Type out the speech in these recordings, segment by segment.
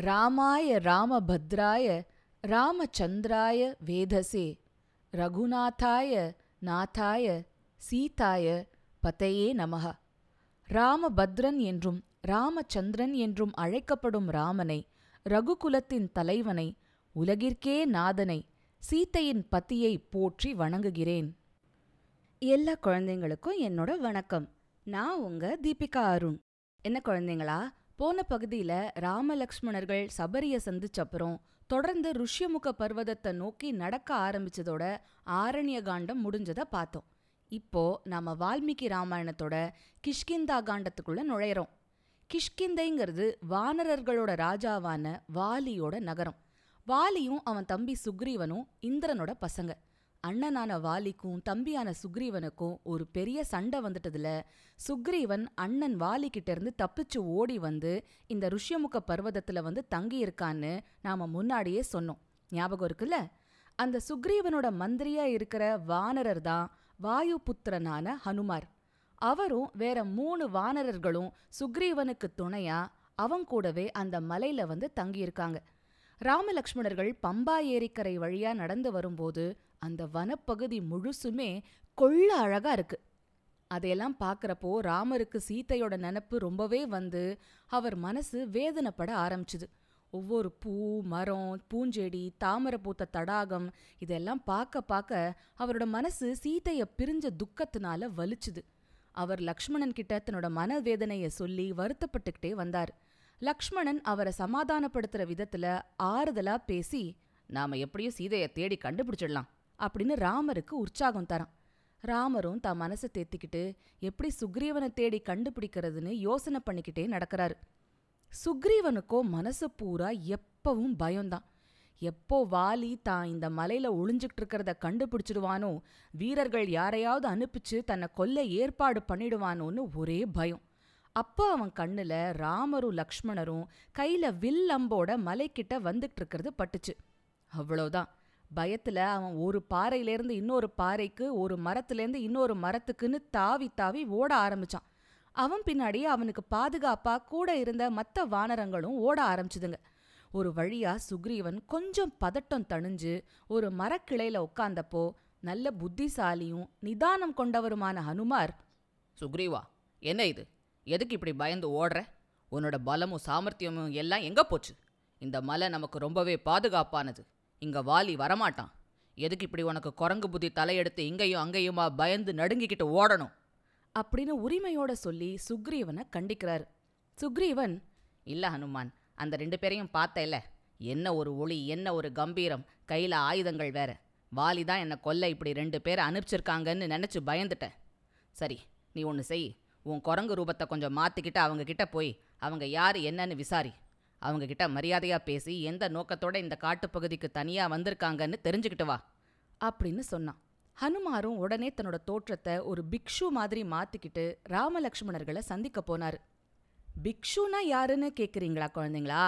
ராமாய ராமபத்ராய ராமச்சந்திராய வேதசே ரகுநாதாய நாதாய சீதாய பதையே நமக ராமபத்ரன் என்றும் ராமச்சந்திரன் என்றும் அழைக்கப்படும் ராமனை ரகுகுலத்தின் தலைவனை உலகிற்கே நாதனை சீதையின் பத்தியை போற்றி வணங்குகிறேன். எல்லா குழந்தைங்களுக்கும் என்னோட வணக்கம். நான் உங்க தீபிகா அருண். என்ன குழந்தைங்களா? போன பகுதியில ராமலக்ஷ்மணர்கள் சபரிய சந்திச்சப்புறம் தொடர்ந்து ருஷ்யமுக பர்வதத்தை நோக்கி நடக்க ஆரம்பிச்சதோட ஆரண்ய காண்டம் முடிஞ்சதை பார்த்தோம். இப்போ நாம வால்மீகி ராமாயணத்தோட கிஷ்கிந்தா காண்டத்துக்குள்ள நுழையிறோம். கிஷ்கிந்தைங்கிறது வானரர்களோட ராஜாவான வாலியோட நகரம். வாலியும் அவன் தம்பி சுக்ரீவனும் இந்திரனோட பசங்க. அண்ணனான வாலிக்கும் தம்பியான சுக்ரீவனுக்கும் ஒரு பெரிய சண்டை வந்துட்டதுல சுக்ரீவன் அண்ணன் வாலிக்கிட்ட இருந்து தப்பிச்சு ஓடி வந்து இந்த ருஷ்யமுக பர்வதத்துல வந்து தங்கி இருக்கான்னு நாம முன்னாடியே சொன்னோம். ஞாபகம் இருக்குல்ல? அந்த சுக்ரீவனோட மந்திரியா இருக்கிற வானரர் தான் வாயு புத்திரனான ஹனுமார். அவரும் வேற மூணு வானரர்களும் சுக்ரீவனுக்கு துணையா அவன் கூடவே அந்த மலையில வந்து தங்கியிருக்காங்க. ராமலக்ஷ்மணர்கள் பம்பா ஏரிக்கரை வழியா நடந்து வரும்போது அந்த வனப்பகுதி முழுசுமே கொள்ள அழகா இருக்கு. அதையெல்லாம் பார்க்குறப்போ ராமருக்கு சீதையோட நினப்பு ரொம்பவே வந்து அவர் மனசு வேதனைப்பட ஆரம்பிச்சுது. ஒவ்வொரு பூ மரம் பூஞ்செடி தாமரை பூத்த தடாகம் இதெல்லாம் பார்க்க பார்க்க அவரோட மனசு சீதைய பிரிஞ்ச துக்கத்தினால வலிச்சுது. அவர் லக்ஷ்மணன் கிட்ட தன்னோட மனவேதனைய சொல்லி வருத்தப்பட்டுக்கிட்டே வந்தார். லக்ஷ்மணன் அவரை சமாதானப்படுத்துற விதத்துல ஆறுதலா பேசி நாம எப்படியும் சீதையை தேடி கண்டுபிடிச்சிடலாம். அப்படின்னு ராமருக்கு உற்சாகம் தரான். ராமரும் தான் மனசை தேத்திக்கிட்டு எப்படி சுக்ரீவனை தேடி கண்டுபிடிக்கிறதுன்னு யோசனை பண்ணிக்கிட்டே நடக்கிறாரு. சுக்ரீவனுக்கோ மனசு பூரா எப்பவும் பயம்தான். எப்போ வாலி தான் இந்த மலையில ஒளிஞ்சுக்கிட்டு இருக்கிறத கண்டுபிடிச்சிடுவானோ வீரர்கள் யாரையாவது அனுப்பிச்சு தன்னை கொல்ல ஏற்பாடு பண்ணிடுவானோன்னு ஒரே பயம். அப்போ அவன் கண்ணுல ராமரும் லக்ஷ்மணரும் கையில வில் அம்போட மலைக்கிட்ட வந்துட்டு இருக்கிறது பட்டுச்சு. அவ்வளோதான் பயத்துல அவன் ஒரு பாறையிலேருந்து இன்னொரு பாறைக்கு ஒரு மரத்துலேருந்து இன்னொரு மரத்துக்குன்னு தாவி தாவி ஓட ஆரம்பிச்சான். அவன் பின்னாடி அவனுக்கு பாதுகாப்பா கூட இருந்த மற்ற வானரங்களும் ஓட ஆரம்பிச்சுதுங்க. ஒரு வழியா சுக்ரீவன் கொஞ்சம் பதட்டம் தணிஞ்சு ஒரு மரக்கிளையில உட்கார்ந்தப்போ நல்ல புத்திசாலியும் நிதானம் கொண்டவருமான ஹனுமார் சுக்ரீவா என்ன இது? எதுக்கு இப்படி பயந்து ஓடுற? உன்னோட பலமும் சாமர்த்தியமும் எல்லாம் எங்க போச்சு? இந்த மலை நமக்கு ரொம்பவே பாதுகாப்பானது. இங்க வாலி வரமாட்டான். எதுக்கு இப்படி உனக்கு குரங்கு புத்தி தலையெடுத்து இங்கேயும் அங்கேயுமா பயந்து நடுங்கிக்கிட்டு ஓடணும்? அப்படின்னு உரிமையோட சொல்லி சுக்ரீவனை கண்டிக்கிறாரு. சுக்ரீவன் இல்ல ஹனுமான் அந்த ரெண்டு பேரையும் பார்த்தேல என்ன ஒரு ஒளி என்ன ஒரு கம்பீரம் கையில ஆயுதங்கள் வேற. வாலி தான் என்னை கொல்ல இப்படி ரெண்டு பேர் அனுப்பிச்சிருக்காங்கன்னு நினைச்சு பயந்துட்டேன் சரி நீ ஒன்று செய். உன் குரங்கு ரூபத்தை கொஞ்சம் மாத்திக்கிட்டு அவங்க கிட்ட போய் அவங்க யார் என்னன்னு விசாரி. அவங்க கிட்ட மரியாதையா பேசி எந்த நோக்கத்தோட இந்த காட்டுப்பகுதிக்கு தனியா வந்திருக்காங்கன்னு தெரிஞ்சுக்கிட்டு வா அப்படின்னு சொன்னான். ஹனுமாரும் உடனே தன்னோட தோற்றத்தை ஒரு பிக்ஷு மாதிரி மாத்திக்கிட்டு ராமலக்ஷ்மணர்களை சந்திக்க போனாரு. பிக்ஷுனா யாருன்னு கேக்குறீங்களா குழந்தைங்களா?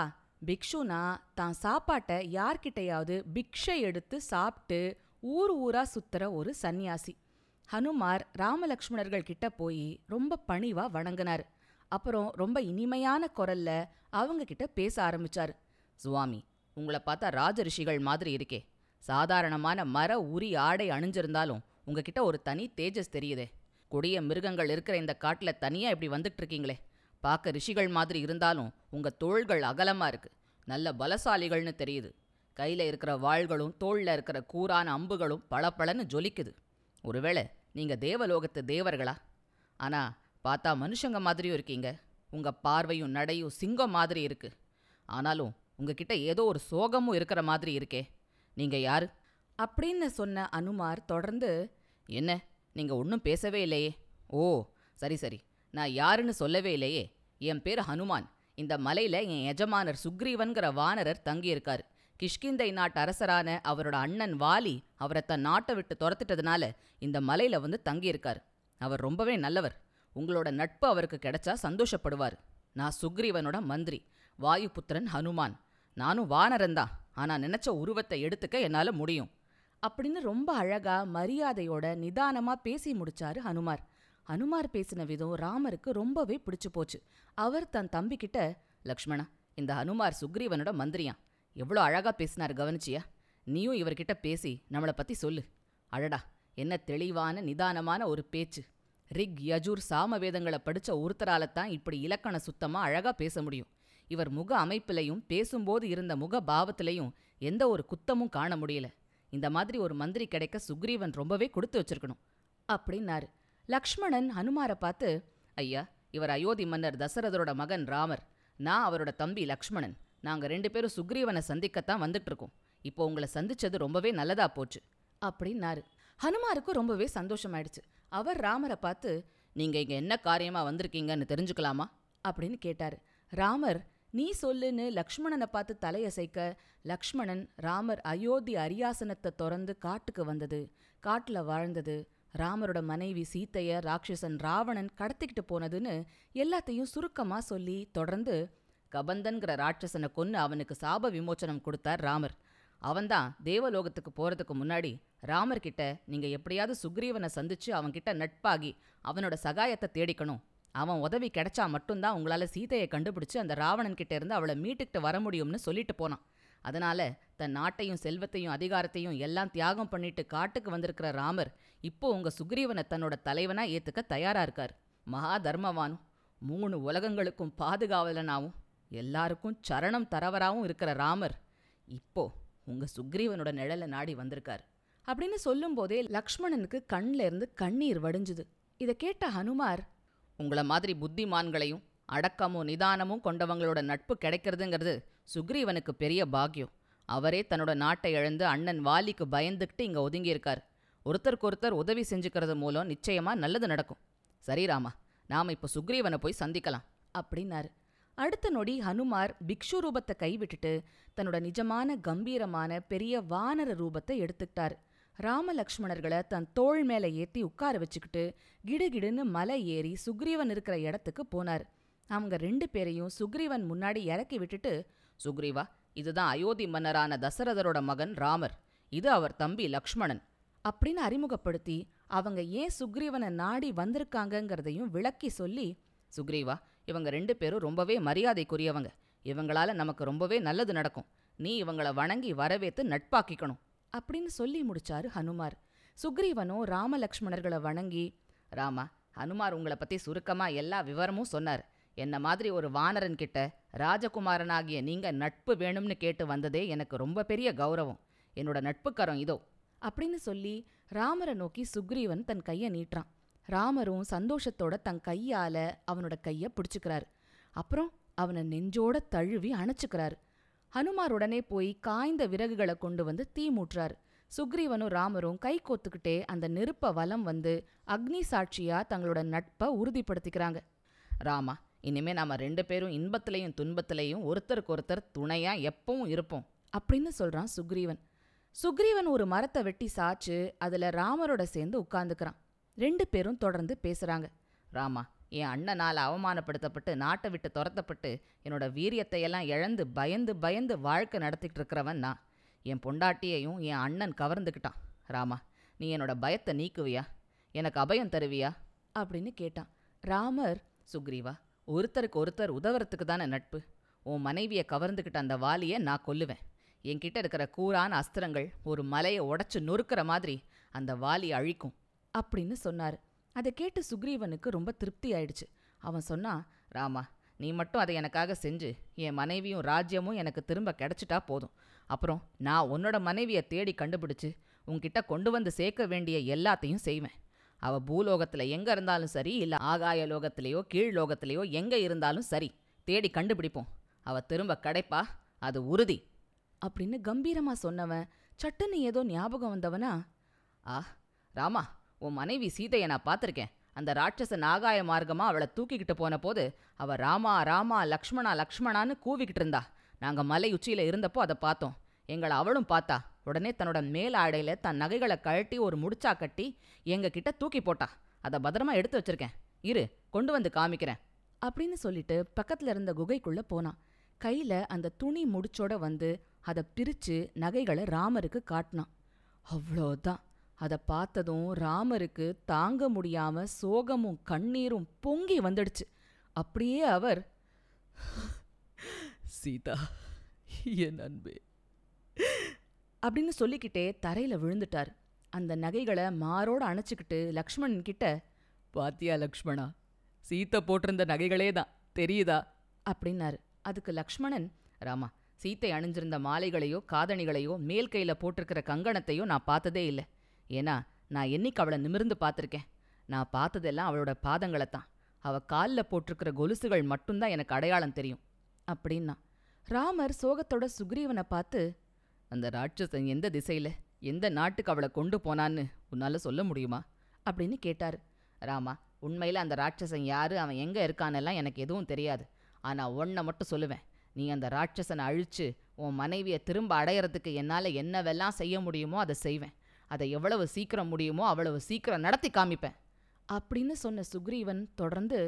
பிக்ஷுனா தான் சாப்பாட்டை யார்கிட்டயாவது பிக்ஷை எடுத்து சாப்பிட்டு ஊர் ஊரா சுத்துற ஒரு சந்நியாசி ஹனுமார் ராமலக்ஷ்மணர்கள் கிட்ட போய் ரொம்ப பணிவா வணங்கினார். அப்புறம் ரொம்ப இனிமையான குரல்ல அவங்க கிட்ட பேச ஆரம்பிச்சாரு. சுவாமி உங்களை பார்த்தா ராஜ ரிஷிகள் மாதிரி இருக்கே. சாதாரணமான மர உரி ஆடை அணிஞ்சிருந்தாலும் உங்ககிட்ட ஒரு தனி தேஜஸ் தெரியுதே. கொடிய மிருகங்கள் இருக்கிற இந்த காட்டுல தனியா இப்படி வந்துட்டு இருக்கீங்களே பார்க்க ரிஷிகள் மாதிரி இருந்தாலும் உங்க தோள்கள் அகலமா இருக்கு. நல்ல பலசாலிகள்னு தெரியுது. கையில் இருக்கிற வாள்களும் தோள்ல இருக்கிற கூரான அம்புகளும் பளபளன்னு ஜொலிக்குது. ஒருவேளை நீங்க தேவலோகத்து தேவர்களா? ஆனா பார்த்தா மனுஷங்க மாதிரியும் இருக்கீங்க. உங்க பார்வையும் நடையும் சிங்கம் மாதிரி இருக்கு. ஆனாலும் உங்ககிட்ட ஏதோ ஒரு சோகமும் இருக்கிற மாதிரி இருக்கே. நீங்க யாரு? அப்படின்னு சொன்ன அனுமார் தொடர்ந்து என்ன? நீங்க ஒன்றும் பேசவே இல்லையே. ஓ சரி சரி. நான் யாருன்னு சொல்லவே இல்லையே. என் பேர் ஹனுமான். இந்த மலையில என் எஜமானர் சுக்ரீவன்கிற வானரர் தங்கியிருக்காரு. கிஷ்கிந்தை நாட்டு அரசரான அவரோட அண்ணன் வாலி அவரை தன் நாட்டை விட்டு துரத்திட்டதுனால இந்த மலையில வந்து தங்கியிருக்காரு. அவர் ரொம்பவே நல்லவர். உங்களோட நட்பு அவருக்கு கிடைச்சா சந்தோஷப்படுவார். நான் சுக்ரீவனோட மந்திரி வாயுபுத்திரன் ஹனுமான். நானும் வானரன்தான் ஆனா நினைச்ச உருவத்தை எடுத்துக்க என்னால முடியும். அப்படின்னு ரொம்ப அழகா மரியாதையோட நிதானமா பேசி முடிச்சாரு ஹனுமார். ஹனுமார் பேசின விதம் ராமருக்கு ரொம்பவே பிடிச்சு போச்சு. அவர் தன் தம்பிக்கிட்ட லக்ஷ்மணா இந்த ஹனுமார் சுக்ரீவனோட மந்திரியான் எவ்வளோ அழகா பேசினார் கவனிச்சியா? நீயும் இவர்கிட்ட பேசி நம்மளை பத்தி சொல்லு. அழடா என்ன தெளிவான நிதானமான ஒரு பேச்சு. ரிக் யஜூர் சாமவேதங்களை படிச்ச ஒருத்தரால தான் இப்படி இலக்கண சுத்தமா அழகா பேச முடியும். இவர் முக அமைப்பிலையும் பேசும்போது இருந்த முக பாவத்திலையும் எந்த ஒரு குத்தமும் காண முடியல. இந்த மாதிரி ஒரு மந்திரி கிடைக்க சுக்ரீவன் ரொம்பவே கொடுத்து வச்சிருக்கணும். அப்படின்னாரு. லக்ஷ்மணன் ஹனுமாரை பார்த்து ஐயா இவர் அயோத்தி மன்னர் தசரதரோட மகன் ராமர். நான் அவரோட தம்பி லக்ஷ்மணன். நாங்க ரெண்டு பேரும் சுக்ரீவனை சந்திக்கத்தான் வந்துட்டு இருக்கோம் இப்போ உங்களை சந்திச்சது ரொம்பவே நல்லதா போச்சு. அப்படின்னாரு. ஹனுமாருக்கு ரொம்பவே சந்தோஷமாயிடுச்சு. அவர் ராமரை பார்த்து நீங்க இங்க என்ன காரியமா வந்திருக்கீங்கன்னு தெரிஞ்சுக்கலாமா? அப்படின்னு கேட்டாரு. ராமர் நீ சொல்லுன்னு லக்ஷ்மணனை பார்த்து தலையசைக்க லக்ஷ்மணன் ராமர் அயோத்தி அரியாசனத்தை திறந்து காட்டுக்கு வந்தது. காட்டுல வாழ்ந்தது. ராமரோட மனைவி சீத்தைய ராட்சசன் ராவணன் கடத்திக்கிட்டு போனதுன்னு எல்லாத்தையும் சுருக்கமா சொல்லி தொடர்ந்து கபந்தன்கிற ராட்சசனை கொன்னு அவனுக்கு சாப விமோச்சனம் கொடுத்தார் ராமர். அவன்தான் தேவலோகத்துக்கு போறதுக்கு முன்னாடி ராமர்கிட்ட நீங்க எப்படியாவது சுக்ரீவனை சந்திச்சு அவன்கிட்ட நட்பாகி அவனோட சகாயத்தை தேடிக்கணும். அவன் உதவி கிடைச்சா மட்டும்தான் உங்களால சீதையை கண்டுபிடிச்சு அந்த ராவணன் கிட்ட இருந்து அவளை மீட்டுக்கிட்டு வர முடியும்னு சொல்லிட்டு போனான். அதனால தன் நாட்டையும் செல்வத்தையும் அதிகாரத்தையும் எல்லாம் தியாகம் பண்ணிட்டு காட்டுக்கு வந்திருக்கிற ராமர் இப்போ உங்க சுக்ரீவனை தன்னோட தலைவனா ஏத்துக்க தயாரா இருக்கார். மகா தர்மவானும் மூணு உலகங்களுக்கும் பாதுகாவலனாவும் எல்லாருக்கும் சரணம் தரவராவும் இருக்கிற ராமர். இப்போ உங்க சுக்ரீவனோட நிழலை நாடி வந்திருக்கார். அப்படின்னு சொல்லும்போதே லக்ஷ்மணனுக்கு கண்ல இருந்து கண்ணீர் வடிஞ்சுது. இதை கேட்ட ஹனுமார் உங்கள மாதிரி புத்திமான்களையும் அடக்கமும் நிதானமும் கொண்டவங்களோட நட்பு கிடைக்கிறதுங்கிறது சுக்ரீவனுக்கு பெரிய பாக்கியம். அவரே தன்னோட நாட்டை இழந்து அண்ணன் வாலிக்கு பயந்துக்கிட்டு இங்க ஒதுங்கியிருக்கார். ஒருத்தருக்கொருத்தர் உதவி செஞ்சுக்கிறது மூலம் நிச்சயமா நல்லது நடக்கும். சரி ராமா நாம இப்போ சுக்ரீவனை போய் சந்திக்கலாம். அப்படின்னாரு. அடுத்த நொடி ஹனுமார் பிக்ஷு ரூபத்தை கைவிட்டுட்டு தன்னோட நிஜமான கம்பீரமான பெரிய வானர ரூபத்தை எடுத்துக்கிட்டாரு. ராமலக்ஷ்மணர்களை தன் தோள் மேல ஏத்தி உட்கார வச்சுக்கிட்டு கிடுகிடுன்னு மலை ஏறி சுக்ரீவன் இருக்கிற இடத்துக்கு போனார். அவங்க ரெண்டு பேரையும் சுக்ரீவன் முன்னாடி இறக்கி விட்டுட்டு சுக்ரீவா இதுதான் அயோத்தி மன்னரான தசரதரோட மகன் ராமர். இது அவர் தம்பி லக்ஷ்மணன். அப்படின்னு அறிமுகப்படுத்தி அவங்க ஏன் சுக்ரீவனை நாடி வந்திருக்காங்கங்கிறதையும் விளக்கி சொல்லி சுக்ரீவா இவங்க ரெண்டு பேரும் ரொம்பவே மரியாதைக்குரியவங்க. இவங்களால நமக்கு ரொம்பவே நல்லது நடக்கும். நீ இவங்கள வணங்கி வரவேத்து நட்பாக்கிக்கணும். அப்படின்னு சொல்லி முடிச்சாரு ஹனுமார். சுக்ரீவனும் ராமலக்ஷ்மணர்களை வணங்கி ராமா ஹனுமார் உங்களை பத்தி சுருக்கமா எல்லா விவரமும் சொன்னார். என்ன மாதிரி ஒரு வானரன் கிட்ட ராஜகுமாரனாகிய நீங்க நட்பு வேணும்னு கேட்டு வந்ததே எனக்கு ரொம்ப பெரிய கௌரவம். என்னோட நட்புக்கரம் இதோ. அப்படின்னு சொல்லி ராமரை நோக்கி சுக்ரீவன் தன் கையை நீட்டுறான். ராமரும் சந்தோஷத்தோட தன் கையால அவனோட கைய பிடிச்சுக்கிறார். அப்புறம் அவனை நெஞ்சோட தழுவி அணைச்சுக்கிறார். ஹனுமார் உடனே போய் காய்ந்த விறகுகளை கொண்டு வந்து தீ மூட்டுறாரு. சுக்ரீவனும் ராமரும் கை கோத்துக்கிட்டே அந்த நெருப்ப வலம் வந்து அக்னி சாட்சியா தங்களோட நட்பை உறுதிப்படுத்திக்கிறாங்க. ராமா இனிமே நாம ரெண்டு பேரும் இன்பத்திலையும் துன்பத்திலையும் ஒருத்தருக்கு ஒருத்தர் துணையா எப்பவும் இருப்போம். அப்படின்னு சொல்றான் சுக்ரீவன். சுக்ரீவன் ஒரு மரத்தை வெட்டி சாச்சு அதுல ராமரோட சேர்ந்து உட்கார்ந்துக்கிறான். ரெண்டு பேரும் தொடர்ந்து பேசுறாங்க. ராமா என் அண்ணனால் அவமானப்படுத்தப்பட்டு நாட்டை விட்டு துரத்தப்பட்டு என்னோட வீரியத்தை எல்லாம் இழந்து பயந்து பயந்து வாழ்க்கை நடத்திட்டு இருக்கிறவன் நான். என் பொண்டாட்டியையும் என் அண்ணன் கவர்ந்துக்கிட்டான். ராமா நீ என்னோட பயத்தை நீக்குவியா? எனக்கு அபயம் தருவியா? அப்படின்னு கேட்டான். ராமர் சுக்ரீவா ஒருத்தருக்கு ஒருத்தர் உதவுறதுக்கு தானே நட்பு. உன் மனைவியை கவர்ந்துக்கிட்ட அந்த வாலியை நான் கொல்லுவேன். என்கிட்ட இருக்கிற கூரான அஸ்திரங்கள் ஒரு மலையை உடைச்சு நொறுக்கிற மாதிரி அந்த வாலி அழிக்கும். அப்படின்னு சொன்னார். அதை கேட்டு சுக்ரீவனுக்கு ரொம்ப திருப்தி ஆயிடுச்சு. அவன் சொன்னான் ராமா நீ மட்டும் அதை எனக்காக செஞ்சு என் மனைவியும் ராஜ்யமும் எனக்கு திரும்ப கிடைச்சிட்டா போதும். அப்புறம் நான் உன்னோட மனைவியை தேடி கண்டுபிடிச்சு உன்கிட்ட கொண்டு வந்து சேர்க்க வேண்டிய எல்லாத்தையும் செய்வேன். அவ பூலோகத்துல எங்க இருந்தாலும் சரி இல்ல ஆகாய லோகத்திலேயோ கீழ் லோகத்திலேயோ எங்க இருந்தாலும் சரி தேடி கண்டுபிடிப்போம். அவ திரும்ப கிடைப்பா அது உறுதி. அப்படின்னு கம்பீரமா சொன்னவன் சட்டுன்னு ஏதோ ஞாபகம் வந்தவனா ஆ ராமா உன் மனைவி சீதையை நான் பார்த்துருக்கேன். அந்த ராட்சச நாகாய மார்க்கமா அவளை தூக்கிக்கிட்டு போன போது அவ ராமா ராமா லக்ஷ்மணா லக்ஷ்மணான்னு கூவிக்கிட்டு இருந்தா. நாங்க மலை உச்சியில இருந்தப்போ அதை பார்த்தோம். எங்களை அவளும் பார்த்தா. உடனே தன்னோட மேல் ஆடையில தன் நகைகளை கழட்டி ஒரு முடிச்சா கட்டி எங்க கிட்ட தூக்கி போட்டா. அதை பத்திரமா எடுத்து வச்சிருக்கேன். இரு கொண்டு வந்து காமிக்கிறேன். அப்படின்னு சொல்லிட்டு பக்கத்துல இருந்த குகைக்குள்ள போனான் கையில அந்த துணி முடிச்சோட வந்து அதை பிரிச்சு நகைகளை ராமருக்கு காட்டினான் அவ்வளோதான். அதை பார்த்ததும் ராமருக்கு தாங்க முடியாம சோகமும் கண்ணீரும் பொங்கி வந்துடுச்சு. அப்படியே அவர் சீதா என் அன்பே. அப்படின்னு சொல்லிக்கிட்டே தரையில விழுந்துட்டார். அந்த நகைகளை மாரோட அணைச்சிக்கிட்டு லக்ஷ்மணன் கிட்ட பாத்தியா லக்ஷ்மணா சீத்தை போட்டிருந்த நகைகளே தான் தெரியுதா? அப்படின்னாரு. அதுக்கு லக்ஷ்மணன் ராமா சீத்தை அணிஞ்சிருந்த மாலைகளையோ காதணிகளையோ மேல் கையில போட்டிருக்கிற கங்கணத்தையோ நான் பார்த்ததே இல்லை. ஏன்னா நான் என்னைக்கு அவளை நிமிர்ந்து பார்த்துருக்கேன். நான் பார்த்ததெல்லாம் அவளோட பாதங்களை தான். அவ காலில் போட்டிருக்கிற கொலுசுகள் மட்டும்தான் எனக்கு அடையாளம் தெரியும். அப்படின்னா ராமர் சோகத்தோட சுக்ரீவனை பார்த்து அந்த ராட்சசன் எந்த திசையில எந்த நாட்டுக்கு அவளை கொண்டு போனான்னு உன்னால சொல்ல முடியுமா? அப்படின்னு கேட்டாரு. ராமா உண்மையில் அந்த ராட்சசன் யாரு அவன் எங்கே இருக்கானெல்லாம் எனக்கு எதுவும் தெரியாது. ஆனால் ஒன்றை மட்டும் சொல்லுவேன். நீ அந்த ராட்சசனை அழிச்சு உன் மனைவியை திரும்ப அடையறதுக்கு என்னால் என்னவெல்லாம் செய்ய முடியுமோ அதை செய்வேன். அதை எவ்வளவு சீக்கிரம் முடியுமோ அவ்வளவு சீக்கிரம் நடத்தி காமிப்பேன். அப்படின்னு சொன்ன சுக்ரீவன் தொடர்ந்து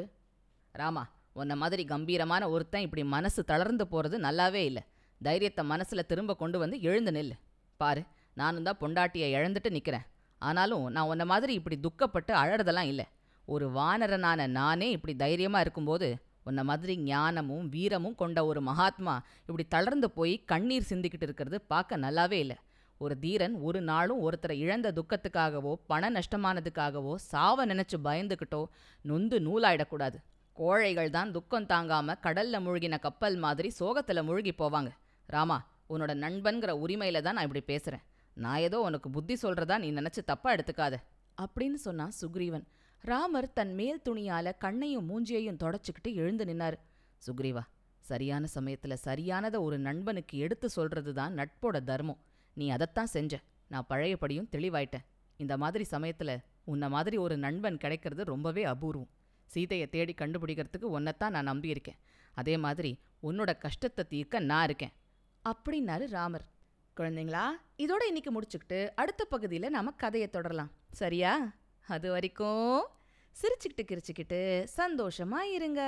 ராமா உன்ன மாதிரி கம்பீரமான ஒருத்தன் இப்படி மனசு தளர்ந்து போகிறது நல்லாவே இல்லை. தைரியத்தை மனசில் திரும்ப கொண்டு வந்து எழுந்து நில்லு. பாரு நானும் தான் பொண்டாட்டியை இழந்துட்டு நிற்கிறேன் ஆனாலும் நான் உன்ன மாதிரி இப்படி துக்கப்பட்டு அழறதெல்லாம் இல்லை. ஒரு வானரனான நானே இப்படி தைரியமாக இருக்கும்போது உன்னை மாதிரி ஞானமும் வீரமும் கொண்ட ஒரு மகாத்மா இப்படி தளர்ந்து போய் கண்ணீர் சிந்திக்கிட்டு இருக்கிறது பார்க்க நல்லாவே இல்லை. ஒரு தீரன் ஒரு நாளும் ஒருத்தரை இழந்த துக்கத்துக்காகவோ பண நஷ்டமானதுக்காகவோ சாவ நினைச்சு பயந்துக்கிட்டோ நொந்து நூலாயிடக்கூடாது. கோழைகள் தான் துக்கம் தாங்காம கடல்ல முழுகின கப்பல் மாதிரி சோகத்துல மூழ்கி போவாங்க. ராமா உன்னோட நண்பன்கிற உரிமையில தான் நான் இப்படி பேசுறேன். நான் ஏதோ உனக்கு புத்தி சொல்றதா நீ நினைச்சு தப்பா எடுத்துக்காத. அப்படின்னு சொன்னான் சுக்ரீவன். ராமர் தன் மேல் துணியால கண்ணையும் மூஞ்சியையும் தொடச்சிக்கிட்டு எழுந்து நின்னாரு. சுக்ரீவா சரியான சமயத்துல சரியானதை ஒரு நண்பனுக்கு எடுத்து சொல்றது தான் நட்போட தர்மம். நீ அதைத்தான் செஞ்ச. நான் பழையபடியும் தெளிவாயிட்டேன். இந்த மாதிரி சமயத்துல உன்ன மாதிரி ஒரு நண்பன் கிடைக்கிறது ரொம்பவே அபூர்வம். சீதையை தேடி கண்டுபிடிக்கிறதுக்கு உன்னைத்தான் நான் நம்பியிருக்கேன். அதே மாதிரி உன்னோட கஷ்டத்தை தீர்க்க நான் இருக்கேன். அப்படின்னாரு ராமர். குழந்தைங்களா இதோட இன்னைக்கு முடிச்சுக்கிட்டு அடுத்த பகுதியில் நாம கதையை தொடரலாம். சரியா? அது வரைக்கும் சிரிச்சுக்கிட்டு கிரிச்சுக்கிட்டு சந்தோஷமா இருங்க.